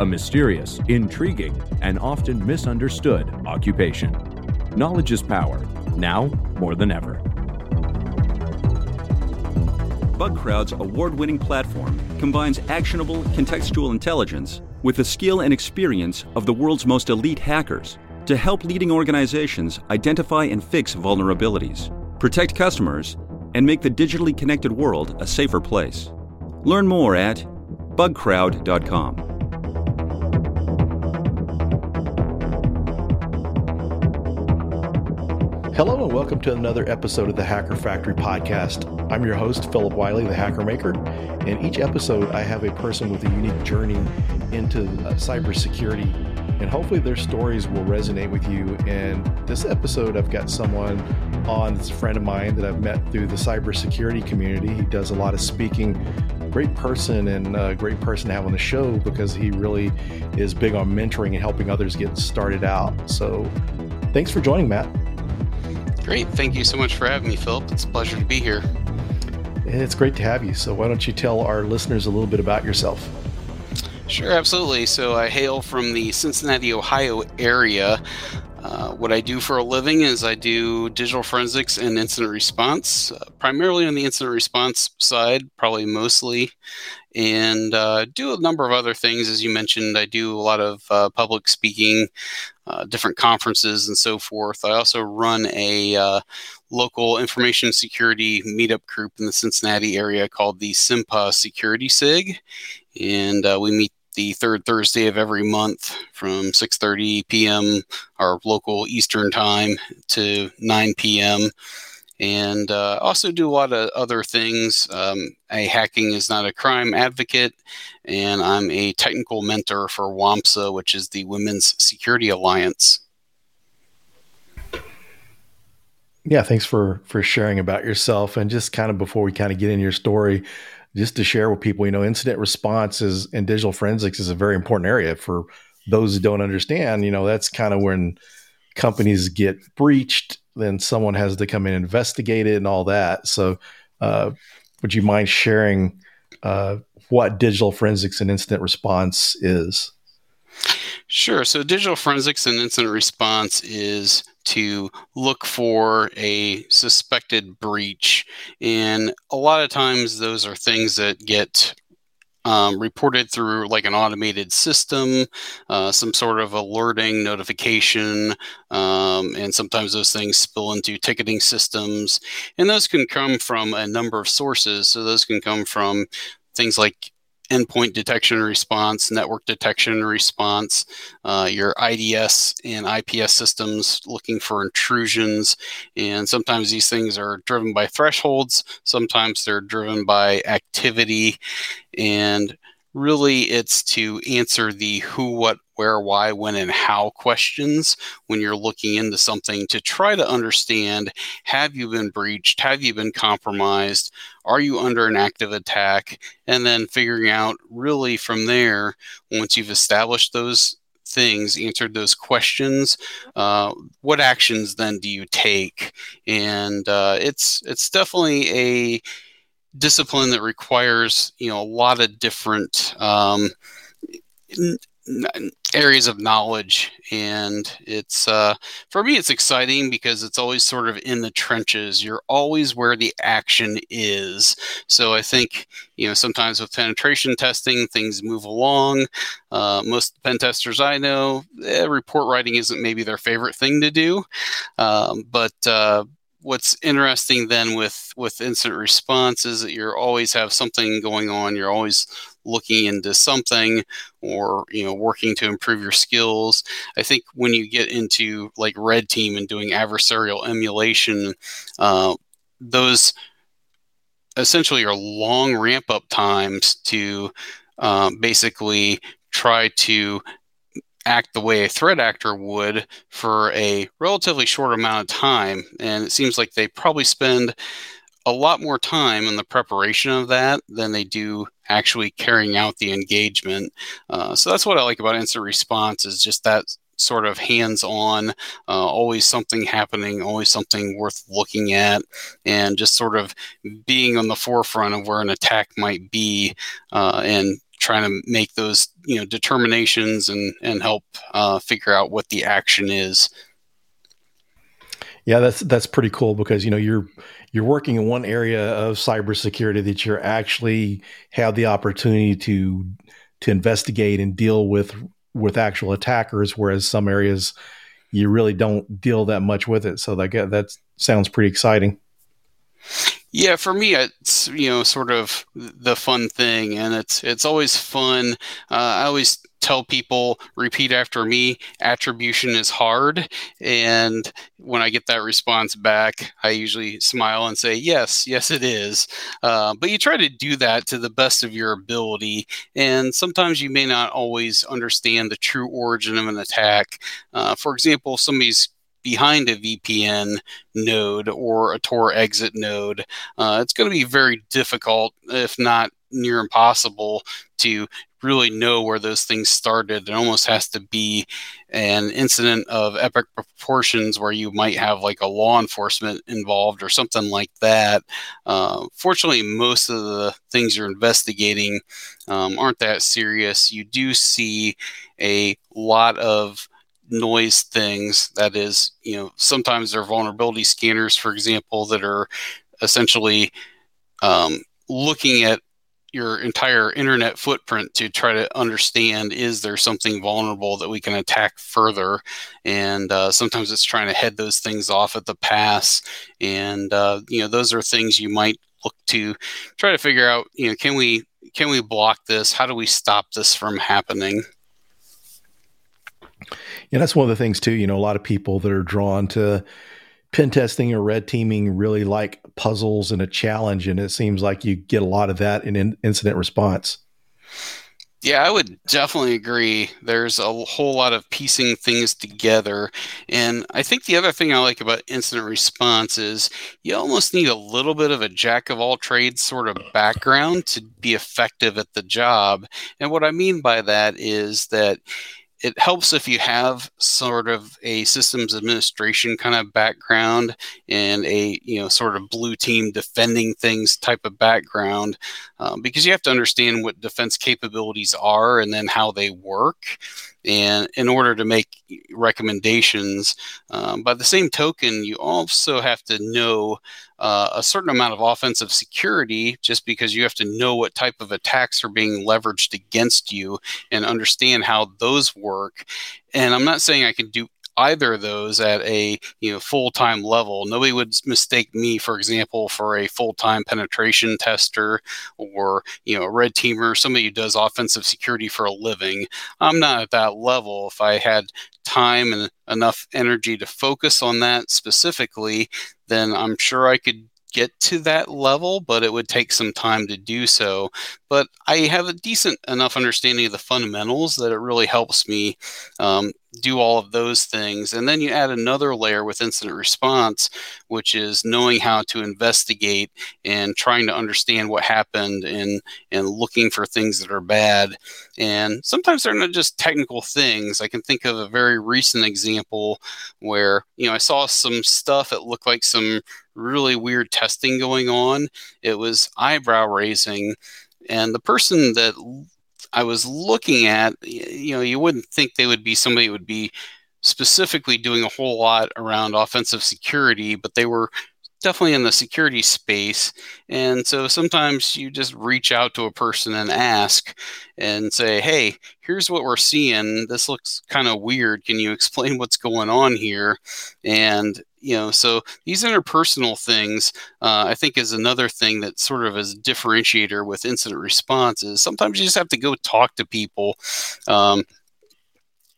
a mysterious, intriguing, and often misunderstood occupation. Knowledge is power, now more than ever. BugCrowd's award winning platform combines actionable contextual intelligence with the skill and experience of the world's most elite hackers to help leading organizations identify and fix vulnerabilities, protect customers, and make the digitally connected world a safer place. Learn more at bugcrowd.com. Hello, and welcome to another episode of the Hacker Factory podcast. I'm your host, Phillip Wylie, the Hacker Maker. In each episode, I have a person with a unique journey into uh, cybersecurity, and hopefully their stories will resonate with you. And this episode, I've got someone on that's a friend of mine that I've met through the cybersecurity community. He does a lot of speaking. Great person and a great person to have on the show because he really is big on mentoring and helping others get started out. So, thanks for joining, Matt. Great. Thank you so much for having me, Phillip. It's a pleasure to be here. It's great to have you. So, why don't you tell our listeners a little bit about yourself? Sure, absolutely. So, I hail from the Cincinnati, Ohio area. Uh, what I do for a living is I do digital forensics and incident response, uh, primarily on the incident response side, probably mostly, and uh, do a number of other things. As you mentioned, I do a lot of uh, public speaking, uh, different conferences and so forth. I also run a uh, local information security meetup group in the Cincinnati area called the CiNPA Security SIG, and uh, we meet the third Thursday of every month from 6:30 p.m. our local Eastern time to 9 p.m and uh, also do a lot of other things. Um, a hacking is not a crime advocate, and I'm a technical mentor for WAMSA, which is the Women's Security Alliance. Yeah, thanks for for sharing about yourself, and just kind of before we kind of get in your story, just to share with people, you know, incident response is and digital forensics is a very important area for those who don't understand. You know, that's kind of when companies get breached then someone has to come in and investigate it and all that. So, uh, would you mind sharing uh, what digital forensics and incident response is? Sure. So, digital forensics and incident response is to look for a suspected breach. And a lot of times, those are things that get um, reported through like an automated system, uh, some sort of alerting notification, um, and sometimes those things spill into ticketing systems. And those can come from a number of sources. So those can come from things like endpoint detection and response, network detection and response, uh, your IDS and IPS systems looking for intrusions. And sometimes these things are driven by thresholds, sometimes they're driven by activity. And really, it's to answer the who, what, where, why, when, and how questions when you're looking into something to try to understand have you been breached? Have you been compromised? Are you under an active attack? And then figuring out really from there, once you've established those things, answered those questions, uh, what actions then do you take? And uh, it's it's definitely a discipline that requires you know a lot of different um, areas of knowledge and it's uh, for me it's exciting because it's always sort of in the trenches. You're always where the action is. So i think you know sometimes with penetration testing things move along. Uh, most pen testers i know eh, report writing isn't maybe their favorite thing to do. Um, but uh, what's interesting then with with incident response is that you always have something going on. You're always looking into something or you know working to improve your skills i think when you get into like red team and doing adversarial emulation uh, those essentially are long ramp up times to um, basically try to act the way a threat actor would for a relatively short amount of time. And it seems like they probably spend a lot more time in the preparation of that than they do actually carrying out the engagement. Uh, so that's what I like about incident response is just that sort of hands-on, uh, always something happening, always something worth looking at, and just sort of being on the forefront of where an attack might be, uh, and trying to make those you know determinations and and help uh, figure out what the action is. Yeah, that's that's pretty cool because you know you're you're working in one area of cybersecurity that you're actually have the opportunity to to investigate and deal with with actual attackers, whereas some areas you really don't deal that much with it. So that that sounds pretty exciting. Yeah, for me, it's you know sort of the fun thing, and it's it's always fun. Uh, I always tell people repeat after me. Attribution is hard and when i get that response back i usually smile and say yes yes it is. Uh, but you try to do that to the best of your ability and sometimes you may not always understand the true origin of an attack. Uh, for example somebody's behind a VPN node or a Tor exit node, uh, it's going to be very difficult, if not near impossible, to really know where those things started. It almost has to be an incident of epic proportions where you might have like a law enforcement involved or something like that. Uh, fortunately, most of the things you're investigating um, aren't that serious. You do see a lot of noise things. That is, you know, sometimes there are vulnerability scanners, for example, that are essentially um, looking at your entire internet footprint to try to understand is there something vulnerable that we can attack further? And uh, sometimes it's trying to head those things off at the pass. And uh, you know those are things you might look to try to figure out you know can we can we block this? How do we stop this from happening yeah, that's one of the things too. You know, a lot of people that are drawn to pen testing or red teaming really like puzzles and a challenge, and it seems like you get a lot of that in, in incident response. Yeah, I would definitely agree. There's a whole lot of piecing things together. And I think the other thing I like about incident response is you almost need a little bit of a jack of all trades sort of background to be effective at the job. And what I mean by that is that it helps if you have sort of a systems administration kind of background and a you know sort of blue team defending things type of background um, because you have to understand what defense capabilities are and then how they work and in order to make recommendations um, by the same token you also have to know uh, a certain amount of offensive security just because you have to know what type of attacks are being leveraged against you and understand how those work. And i'm not saying i can do either of those at a you know full-time level. Nobody would mistake me for example for a full-time penetration tester or you know a red teamer somebody who does offensive security for a living. I'm not at that level. If i had time and enough energy to focus on that specifically then i'm sure i could get to that level, but it would take some time to do so. But I have a decent enough understanding of the fundamentals that it really helps me um, do all of those things. And then you add another layer with incident response, which is knowing how to investigate and trying to understand what happened and, and looking for things that are bad. And sometimes they're not just technical things. I can think of a very recent example where, you know, I saw some stuff that looked like some really weird testing going on. It was eyebrow raising. And the person that I was looking at, you know, you wouldn't think they would be somebody who would be specifically doing a whole lot around offensive security, but they were definitely in the security space. And so sometimes you just reach out to a person and ask and say, hey, here's what we're seeing. This looks kind of weird. Can you explain what's going on here? And you know so these interpersonal things uh, i think is another thing that sort of is differentiator with incident response is sometimes you just have to go talk to people um,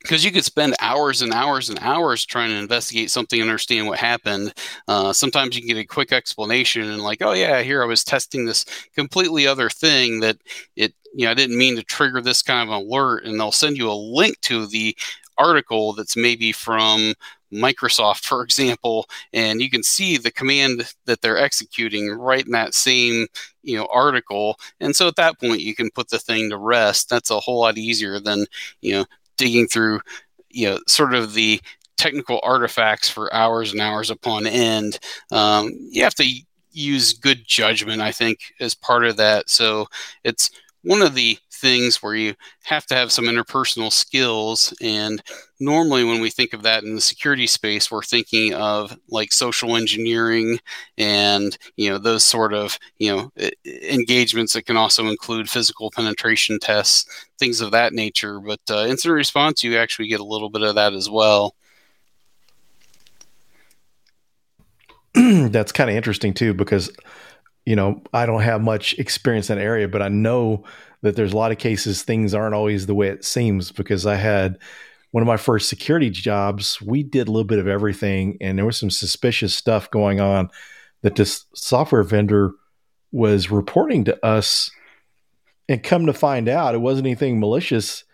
because you could spend hours and hours and hours trying to investigate something and understand what happened. Uh, sometimes you can get a quick explanation and like, oh yeah, here I was testing this completely other thing that it you know, I didn't mean to trigger this kind of alert, and they'll send you a link to the article that's maybe from Microsoft, for example, and you can see the command that they're executing right in that same you know article. And so at that point, you can put the thing to rest. That's a whole lot easier than you know digging through you know sort of the technical artifacts for hours and hours upon end. Um, you have to use good judgment, I think, as part of that. So it's one of the things where you have to have some interpersonal skills. And normally, when we think of that in the security space, we're thinking of like social engineering and you know those sort of you know engagements that can also include physical penetration tests, things of that nature. But uh, incident response, you actually get a little bit of that as well. That's kind of interesting too, because you know, I don't have much experience in that area, but I know that there's a lot of cases things aren't always the way it seems because I had one of my first security jobs, we did a little bit of everything and there was some suspicious stuff going on that this software vendor was reporting to us and come to find out it wasn't anything malicious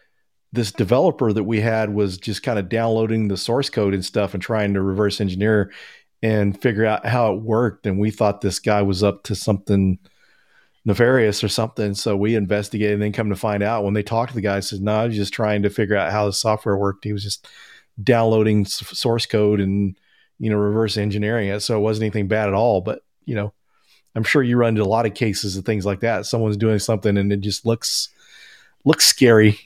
this developer that we had was just kind of downloading the source code and stuff and trying to reverse engineer and figure out how it worked. And we thought this guy was up to something nefarious or something. So we investigated and then come to find out when they talked to the guy, says, no, was just trying to figure out how the software worked. He was just downloading source code and, you know, reverse engineering it. So it wasn't anything bad at all. But, you know, I'm sure you run into a lot of cases of things like that. Someone's doing something and it just looks, looks scary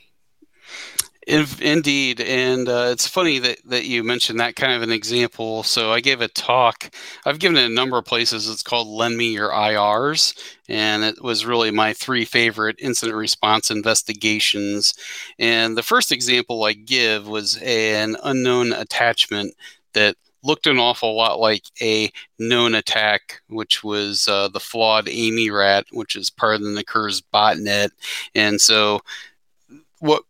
Indeed, and uh, it's funny that, that you mentioned that kind of an example. So I gave a talk. I've given it a number of places. It's called "Lend Me Your IRs," and it was really my three favorite incident response investigations. And the first example I give was an unknown attachment that looked an awful lot like a known attack, which was uh, the FlawedAmmyy RAT, which is part of the Necurs botnet. And so, what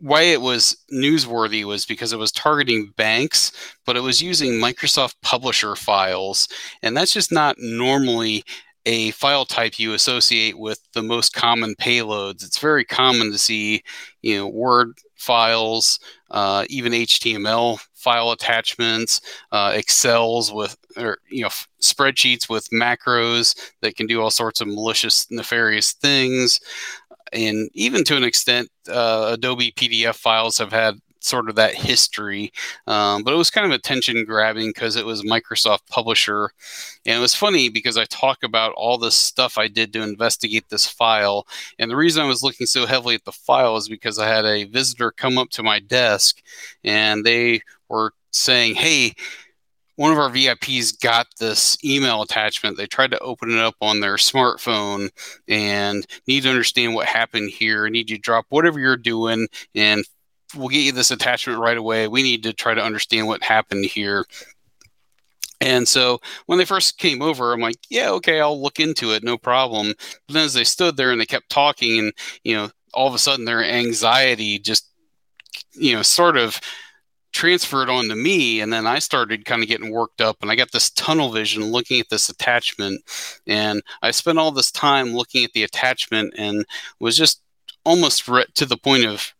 why it was newsworthy was because it was targeting banks, but it was using Microsoft Publisher files. And that's just not normally a file type you associate with the most common payloads. It's very common to see, you know, Word files, uh, even HTML file attachments, uh, Excels with, or you know, f- spreadsheets with macros that can do all sorts of malicious, nefarious things and even to an extent, uh, Adobe PDF files have had sort of that history. Um, but it was kind of attention grabbing because it was Microsoft Publisher. And it was funny because I talk about all this stuff I did to investigate this file. And the reason I was looking so heavily at the file is because I had a visitor come up to my desk and they were saying, Hey, one of our VIPs got this email attachment. They tried to open it up on their smartphone and need to understand what happened here. Need you to drop whatever you're doing and we'll get you this attachment right away. We need to try to understand what happened here. And so when they first came over, I'm like, yeah, okay, I'll look into it, no problem. But then as they stood there and they kept talking, and you know, all of a sudden their anxiety just, you know, sort of transferred onto me and then i started kind of getting worked up and i got this tunnel vision looking at this attachment and i spent all this time looking at the attachment and was just almost re- to the point of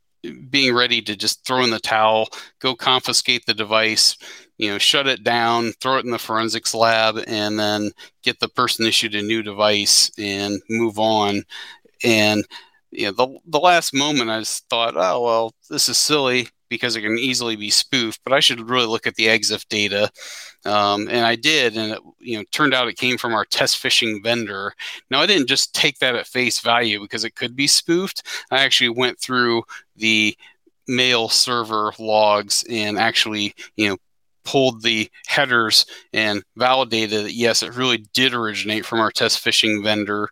being ready to just throw in the towel go confiscate the device you know shut it down throw it in the forensics lab and then get the person issued a new device and move on. And you know, the, the last moment I just thought, oh, well, this is silly because it can easily be spoofed, but I should really look at the EXIF data. Um, and I did, and it you know turned out it came from our test phishing vendor. Now I didn't just take that at face value because it could be spoofed. I actually went through the mail server logs and actually you know pulled the headers and validated that yes, it really did originate from our test phishing vendor.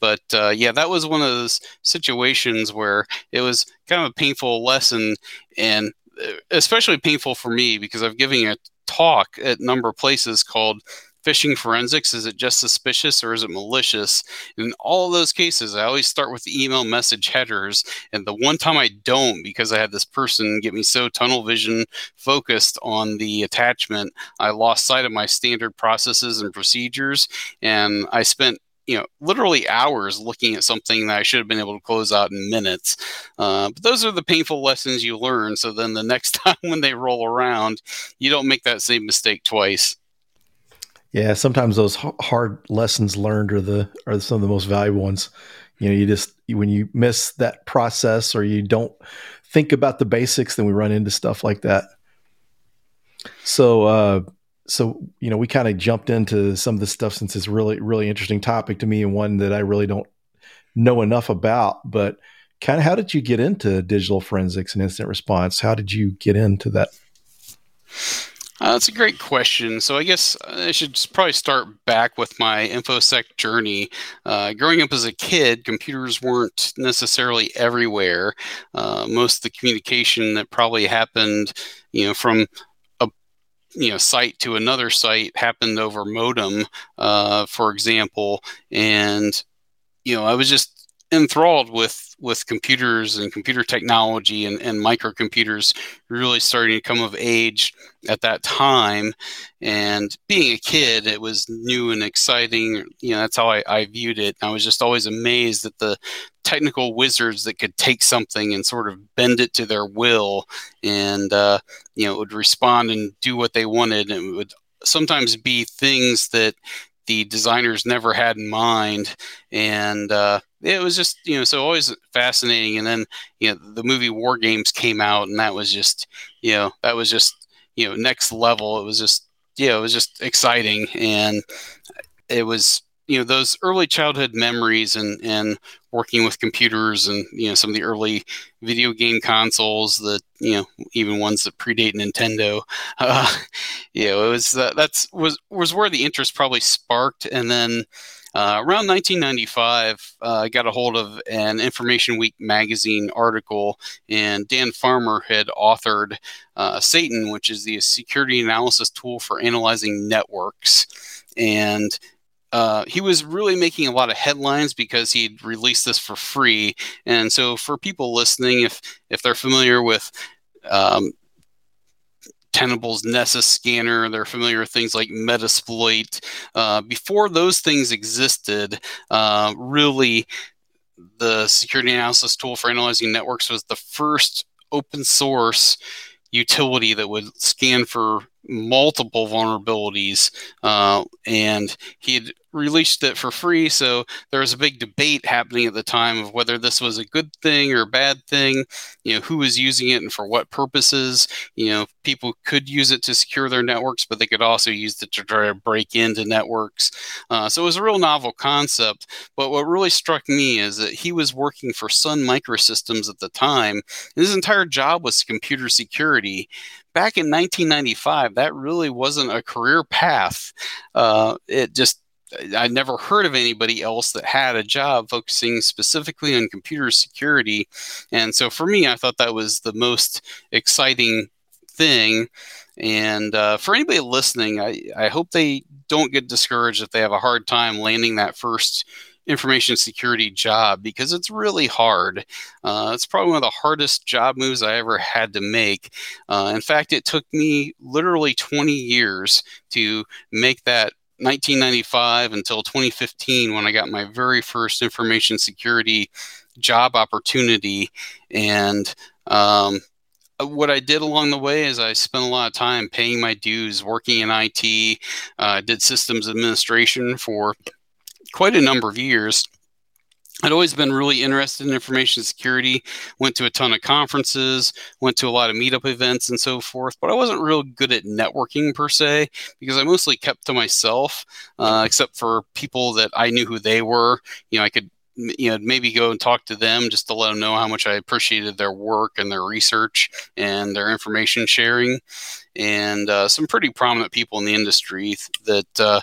But uh, yeah, that was one of those situations where it was kind of a painful lesson, and uh, especially painful for me because I've given a talk at a number of places called phishing forensics. Is it just suspicious or is it malicious? In all of those cases i always start with the email message headers. And the one time i don't because i had this person get me so tunnel vision focused on the attachment i lost sight of my standard processes and procedures. And i spent you know literally hours looking at something that I should have been able to close out in minutes. Uh, but those are the painful lessons you learn. So then the next time when they roll around, you don't make that same mistake twice. Yeah, sometimes those hard lessons learned are the are some of the most valuable ones. You know, you just when you miss that process or you don't think about the basics, then we run into stuff like that. So, uh, so you know, we kind of jumped into some of this stuff since it's really, really interesting topic to me and one that I really don't know enough about. But kind of, how did you get into digital forensics and incident response? How did you get into that? Uh, that's a great question. So I guess I should probably start back with my infosec journey. Uh, growing up as a kid, computers weren't necessarily everywhere. Uh, most of the communication that probably happened, you know, from you know site to another site happened over modem, uh, for example, and you know I was just enthralled with with computers and computer technology and, and microcomputers really starting to come of age at that time. And being a kid it was new and exciting. You know that's how I, I viewed it. I was just always amazed at the technical wizards that could take something and sort of bend it to their will. And uh, you know would respond and do what they wanted. And it would sometimes be things that the designers never had in mind. And uh, it was just you know so always fascinating and then you know the movie WarGames came out and that was just you know that was just you know next level. It was just yeah it was just exciting and it was you know those early childhood memories and and working with computers and you know some of the early video game consoles that you know even ones that predate Nintendo. Uh, you know it was uh, that's was was where the interest probably sparked and then uh, around 1995, uh, I got a hold of an Information Week magazine article, and Dan Farmer had authored uh, SATAN, which is the security analysis tool for analyzing networks. And uh, he was really making a lot of headlines because he'd released this for free. And so, for people listening, if if they're familiar with um, Tenable's Nessus scanner. They're familiar with things like Metasploit. Uh, before those things existed, uh, really, the security analysis tool for analyzing networks was the first open source utility that would scan for multiple vulnerabilities. Uh, and he had released it for free. So there was a big debate happening at the time of whether this was a good thing or a bad thing, you know, who was using it and for what purposes. You know, people could use it to secure their networks, but they could also use it to try to break into networks. Uh, so it was a real novel concept. But what really struck me is that he was working for Sun Microsystems at the time, and his entire job was computer security back in 1995, that really wasn't a career path. Uh, it just I never heard of anybody else that had a job focusing specifically on computer security. And so for me, I thought that was the most exciting thing. And uh, for anybody listening, I, I hope they don't get discouraged if they have a hard time landing that first information security job because it's really hard. Uh, it's probably one of the hardest job moves I ever had to make. Uh, in fact, it took me literally 20 years to make that 1995 until 2015 when I got my very first information security job opportunity. And um, what I did along the way is I spent a lot of time paying my dues, working in IT, uh, did systems administration for quite a number of years. I'd always been really interested in information security, went to a ton of conferences, went to a lot of meetup events and so forth, but I wasn't real good at networking per se because I mostly kept to myself, uh, except for people that I knew who they were. You know, I could you know maybe go and talk to them just to let them know how much I appreciated their work and their research and their information sharing, and uh, some pretty prominent people in the industry that. Uh,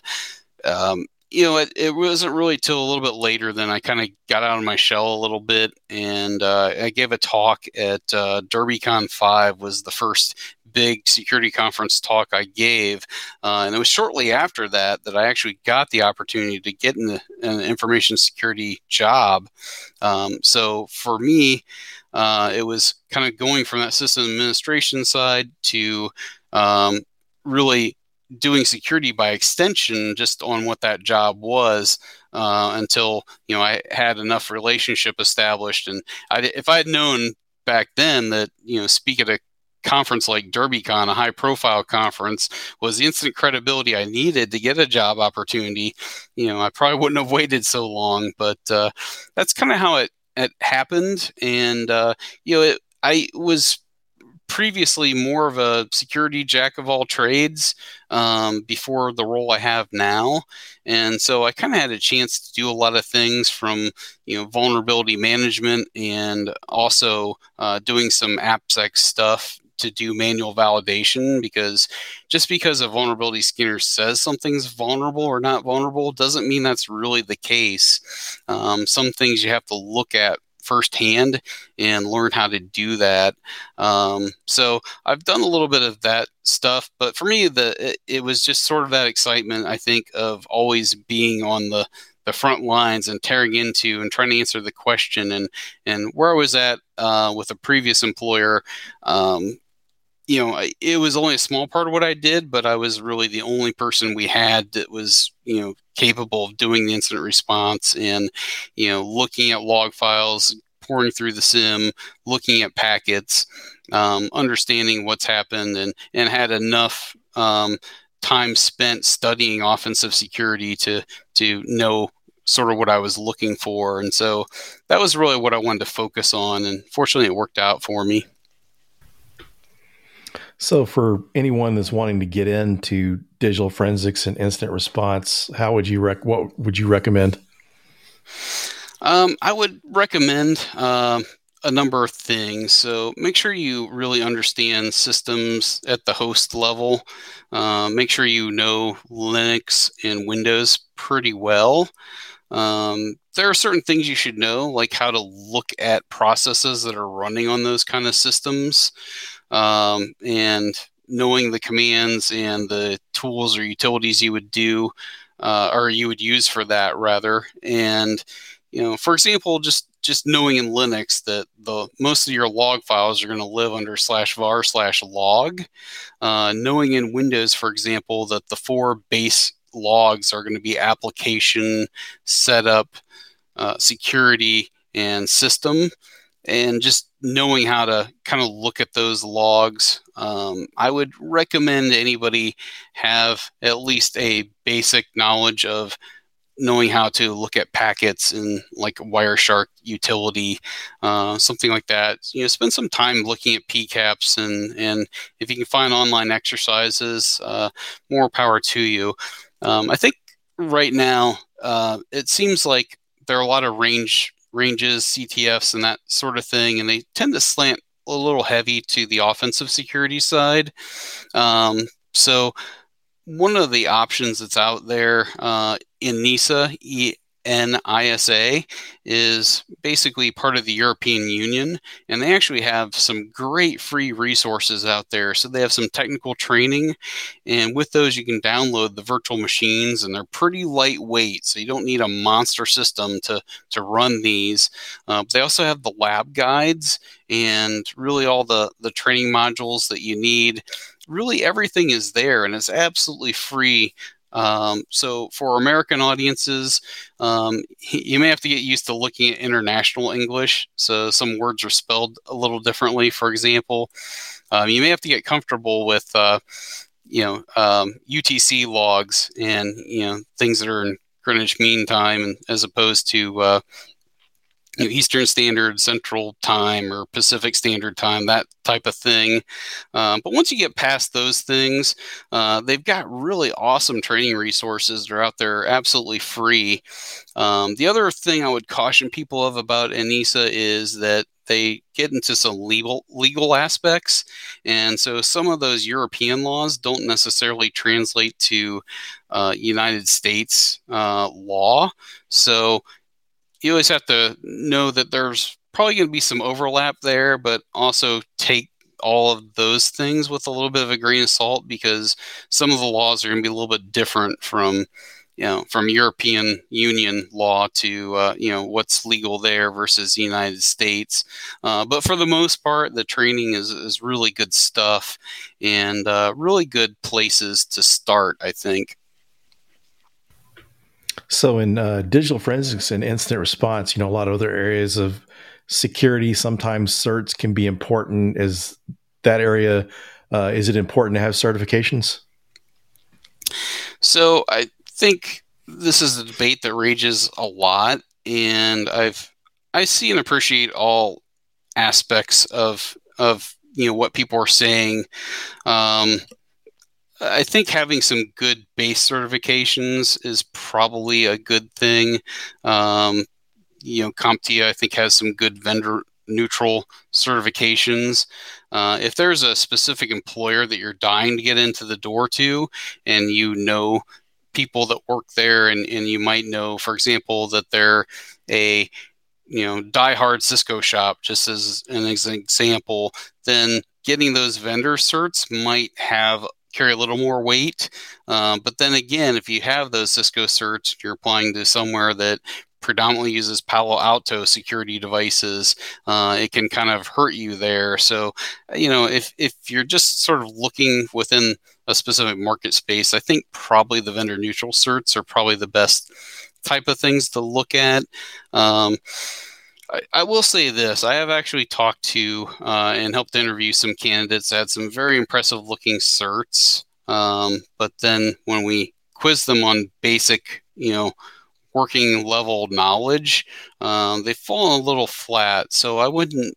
um, you know, it, it wasn't really till a little bit later than I kind of got out of my shell a little bit, and uh, I gave a talk at uh, DerbyCon Five. Was the first big security conference talk I gave, uh, and it was shortly after that that I actually got the opportunity to get in the, an information security job. Um, so for me, uh, it was kind of going from that system administration side to um, really doing security by extension just on what that job was uh, until you know I had enough relationship established and I, if I had known back then that you know speak at a conference like DerbyCon, a high profile conference, was the instant credibility I needed to get a job opportunity, you know, I probably wouldn't have waited so long. But uh, that's kind of how it, it happened. And, uh, you know, it, I was previously more of a security jack of all trades um, before the role I have now, and so I kind of had a chance to do a lot of things from you know vulnerability management and also uh, doing some AppSec stuff to do manual validation because just because a vulnerability scanner says something's vulnerable or not vulnerable doesn't mean that's really the case. Um, some things you have to look at firsthand and learn how to do that. Um, so I've done a little bit of that stuff, but for me, the it, it, was just sort of that excitement. I think of always being on the the front lines and tearing into and trying to answer the question and and where I was at uh, with a previous employer. Um, you know, it was only a small part of what I did, but I was really the only person we had that was, you know, capable of doing the incident response and, you know, looking at log files, pouring through the SIEM looking at packets, um, understanding what's happened, and and had enough um, time spent studying offensive security to to know sort of what I was looking for, and so that was really what I wanted to focus on, and fortunately, it worked out for me. So, for anyone that's wanting to get into digital forensics and incident response, how would you rec? What would you recommend? Um, I would recommend uh, a number of things. So, make sure you really understand systems at the host level. Uh, make sure you know Linux and Windows pretty well. Um, there are certain things you should know, like how to look at processes that are running on those kind of systems um, and knowing the commands and the tools or utilities you would do uh, or you would use for that rather. And you know for example just just knowing in linux that the most of your log files are going to live under slash var slash log uh, knowing in windows for example that the four base logs are going to be application setup uh, security and system and just knowing how to kind of look at those logs um, i would recommend anybody have at least a basic knowledge of knowing how to look at packets in like wireshark utility uh, something like that. You know spend some time looking at pcaps and and if you can find online exercises uh, more power to you. Um, i think right now uh, it seems like there are a lot of range ranges, CTFs, and that sort of thing, and they tend to slant a little heavy to the offensive security side. Um, so, one of the options that's out there uh, ENISA, ENISA is basically part of the European Union, and they actually have some great free resources out there. So they have some technical training, and with those, you can download the virtual machines, and they're pretty lightweight, so you don't need a monster system to to run these. Uh, they also have the lab guides and really all the the training modules that you need really everything is there and it's absolutely free um, so for American audiences, um, you may have to get used to looking at international English. So some words are spelled a little differently. For example, um, you may have to get comfortable with, uh, you know, UTC um, logs and you know things that are in Greenwich Mean Time, and as opposed to uh, you know, Eastern Standard, Central Time, or Pacific Standard Time, that type of thing. Um, but once you get past those things, uh, they've got really awesome training resources that are out there absolutely free. Um, the other thing I would caution people of about ENISA is that they get into some legal legal aspects, and so some of those European laws don't necessarily translate to uh, United States uh, law. So you always have to know that there's probably going to be some overlap there, but also take all of those things with a little bit of a grain of salt because some of the laws are going to be a little bit different from you know from European Union law to uh, you know what's legal there versus the United States. Uh, but for the most part, the training is is really good stuff and uh, really good places to start. I think. So, in uh, digital forensics and incident response, you know, a lot of other areas of security, sometimes certs can be important. Is that area? Uh, is it important to have certifications? So, I think this is a debate that rages a lot, and I've I see and appreciate all aspects of of you know what people are saying. Um, I think having some good base certifications is probably a good thing. Um, you know, CompTIA I think has some good vendor neutral certifications. Uh, if there's a specific employer that you're dying to get into the door to, and you know people that work there, and, and you might know, for example, that they're a you know diehard Cisco shop, just as an example, then getting those vendor certs might have carry a little more weight. Um, but then again, if you have those Cisco certs, you're applying to somewhere that predominantly uses Palo Alto security devices, uh, it can kind of hurt you there. So, you know, if if you're just sort of looking within a specific market space, I think probably the vendor neutral certs are probably the best type of things to look at. Um, I, will say this: I have actually talked to uh, and helped interview some candidates that had some very impressive looking certs, um, but then when we quiz them on basic, you know, working level knowledge, um, they fall a little flat. So I wouldn't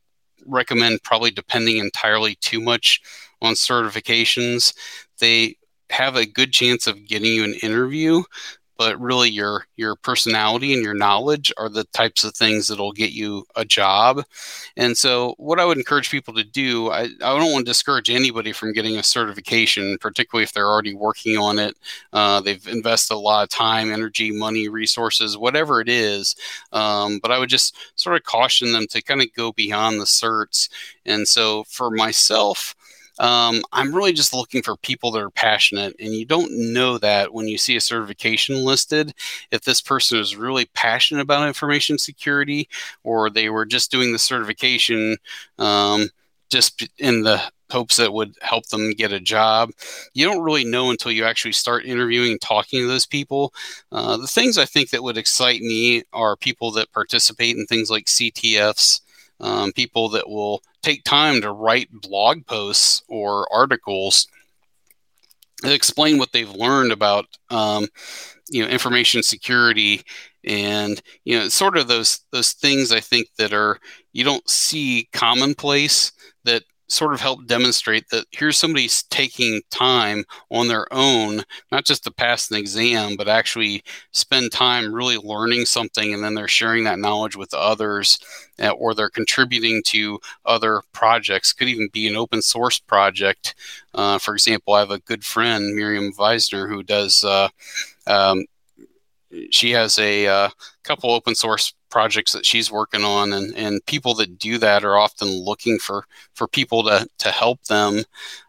recommend probably depending entirely too much on certifications. They have a good chance of getting you an interview, but really your your personality and your knowledge are the types of things that'll get you a job. And so what i would encourage people to do i, I don't want to discourage anybody from getting a certification particularly if they're already working on it. Uh, they've invested a lot of time energy money resources whatever it is. Um, but i would just sort of caution them to kind of go beyond the certs. And so for myself um, I'm really just looking for people that are passionate, and you don't know that when you see a certification listed. If this person is really passionate about information security, or they were just doing the certification um, just in the hopes that would help them get a job. You don't really know until you actually start interviewing and talking to those people. Uh, the things I think that would excite me are people that participate in things like CTFs, um, people that will take time to write blog posts or articles that explain what they've learned about um, you know information security and you know sort of those those things I think that are you don't see commonplace that sort of help demonstrate that here's somebody taking time on their own, not just to pass an exam, but actually spend time really learning something and then they're sharing that knowledge with others uh, or they're contributing to other projects. Could even be an open source project. Uh, for example, I have a good friend, Miriam Wiesner, who does. Uh, um, she has a uh, couple open source projects that she's working on and, and people that do that are often looking for for people to to help them.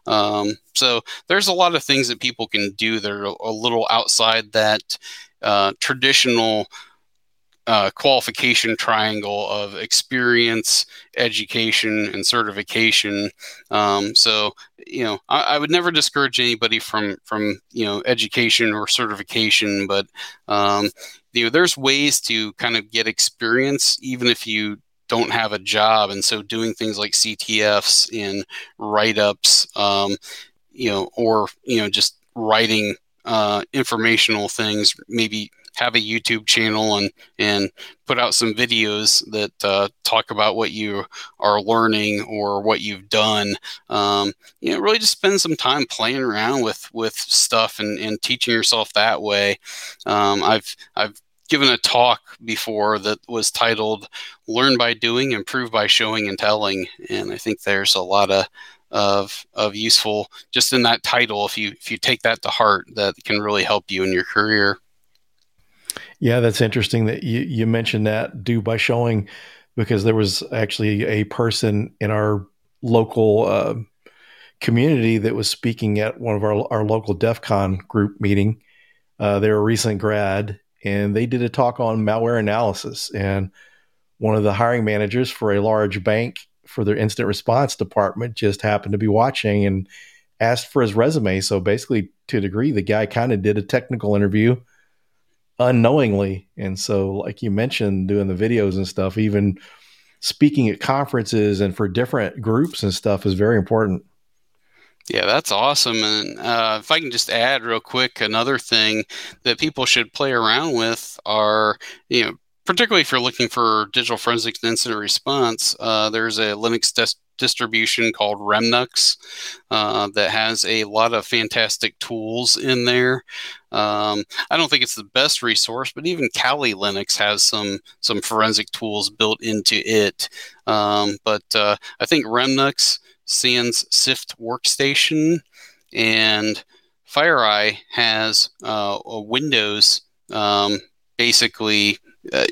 Um, so there's a lot of things that people can do that are a little outside that uh, traditional uh, qualification triangle of experience, education, and certification. Um, so, you know, I, I, would never discourage anybody from from you know education or certification, but um, you know, there's ways to kind of get experience even if you don't have a job, and so doing things like CTFs and write ups, um, you know, or you know, just writing uh, informational things, maybe have a YouTube channel and and put out some videos that uh, talk about what you are learning or what you've done. Um, you know, really just spend some time playing around with with stuff and, and teaching yourself that way. Um, I've I've given a talk before that was titled "Learn by Doing, Improve by Showing and Telling," and I think there's a lot of of of useful just in that title if you if you take that to heart that can really help you in your career yeah, that's interesting that you, you mentioned that do by showing because there was actually a person in our local uh, community that was speaking at one of our, our local DEF CON group meeting Uh, they're a recent grad, and they did a talk on malware analysis. And one of the hiring managers for a large bank for their incident response department just happened to be watching and asked for his resume. So basically, to a degree, the guy kind of did a technical interview unknowingly. And so, like you mentioned, doing the videos and stuff, even speaking at conferences and for different groups and stuff is very important. Yeah, that's awesome. And uh, if I can just add real quick, another thing that people should play around with are, you know, particularly if you're looking for digital forensics and incident response, uh, there's a Linux des- distribution called Remnux uh, that has a lot of fantastic tools in there. Um, I don't think it's the best resource, but even Kali Linux has some some forensic tools built into it. Um, but uh, I think Remnux, SANS SIFT workstation, and FireEye has uh, a Windows um, basically uh,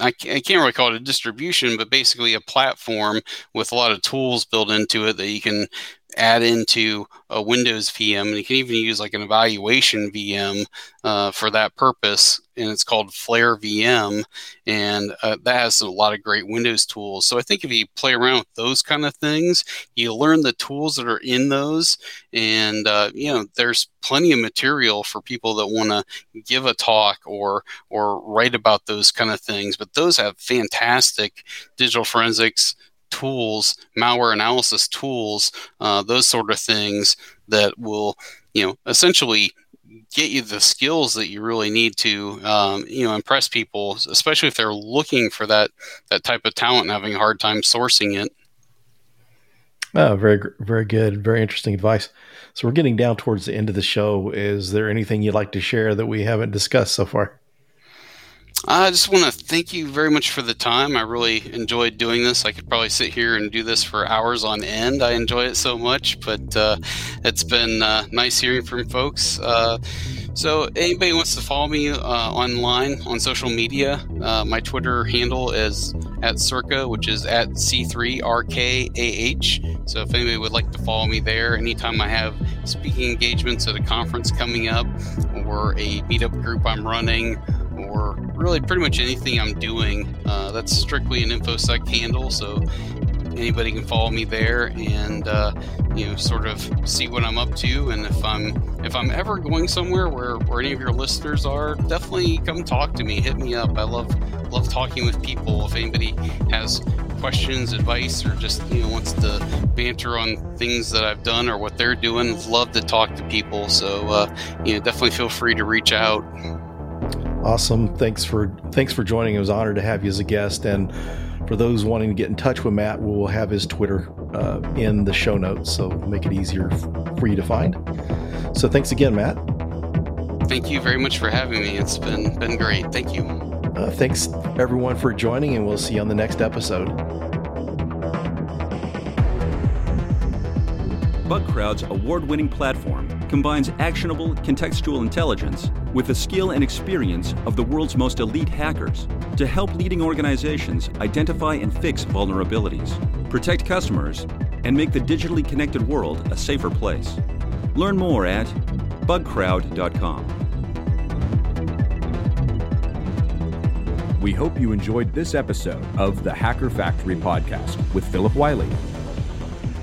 I, can't really call it a distribution, but basically a platform with a lot of tools built into it that you can add into a Windows VM, and you can even use like an evaluation VM uh, for that purpose. And it's called Flare VM, and uh, that has a lot of great Windows tools. So I think if you play around with those kind of things, you learn the tools that are in those, and uh, you know there's plenty of material for people that want to give a talk or or write about those kind of things. But those have fantastic digital forensics tools, malware analysis tools, uh, those sort of things that will, you know, essentially get you the skills that you really need to, um, you know, impress people, especially if they're looking for that that type of talent and having a hard time sourcing it. Oh, very, very good. Very interesting advice. So we're getting down towards the end of the show. Is there anything you'd like to share that we haven't discussed so far? I just want to thank you very much for the time. I really enjoyed doing this. I could probably sit here and do this for hours on end. I enjoy it so much, but uh, it's been uh, nice hearing from folks. Uh, so, anybody wants to follow me uh, online on social media, uh, my Twitter handle is at Circa, which is at C3RKAH. So, if anybody would like to follow me there, anytime I have speaking engagements at a conference coming up or a meetup group I'm running, really pretty much anything I'm doing. Uh, that's strictly an InfoSec handle, so anybody can follow me there and uh, you know sort of see what I'm up to. And if I'm if I'm ever going somewhere where, where any of your listeners are, definitely come talk to me. Hit me up. I love love talking with people. If anybody has questions, advice, or just you know wants to banter on things that I've done or what they're doing, love to talk to people. So uh, you know definitely feel free to reach out. Awesome. Thanks for thanks for joining. It was an honor to have you as a guest. And for those wanting to get in touch with Matt, we'll have his Twitter uh, in the show notes, so make it easier for you to find. So thanks again, Matt. Thank you very much for having me. It's been been great. Thank you. Uh, thanks everyone for joining, and we'll see you on the next episode. BugCrowd's award-winning platform combines actionable contextual intelligence with the skill and experience of the world's most elite hackers to help leading organizations identify and fix vulnerabilities, protect customers, and make the digitally connected world a safer place. Learn more at bugcrowd.com. We hope you enjoyed this episode of the Hacker Factory podcast with Phillip Wylie.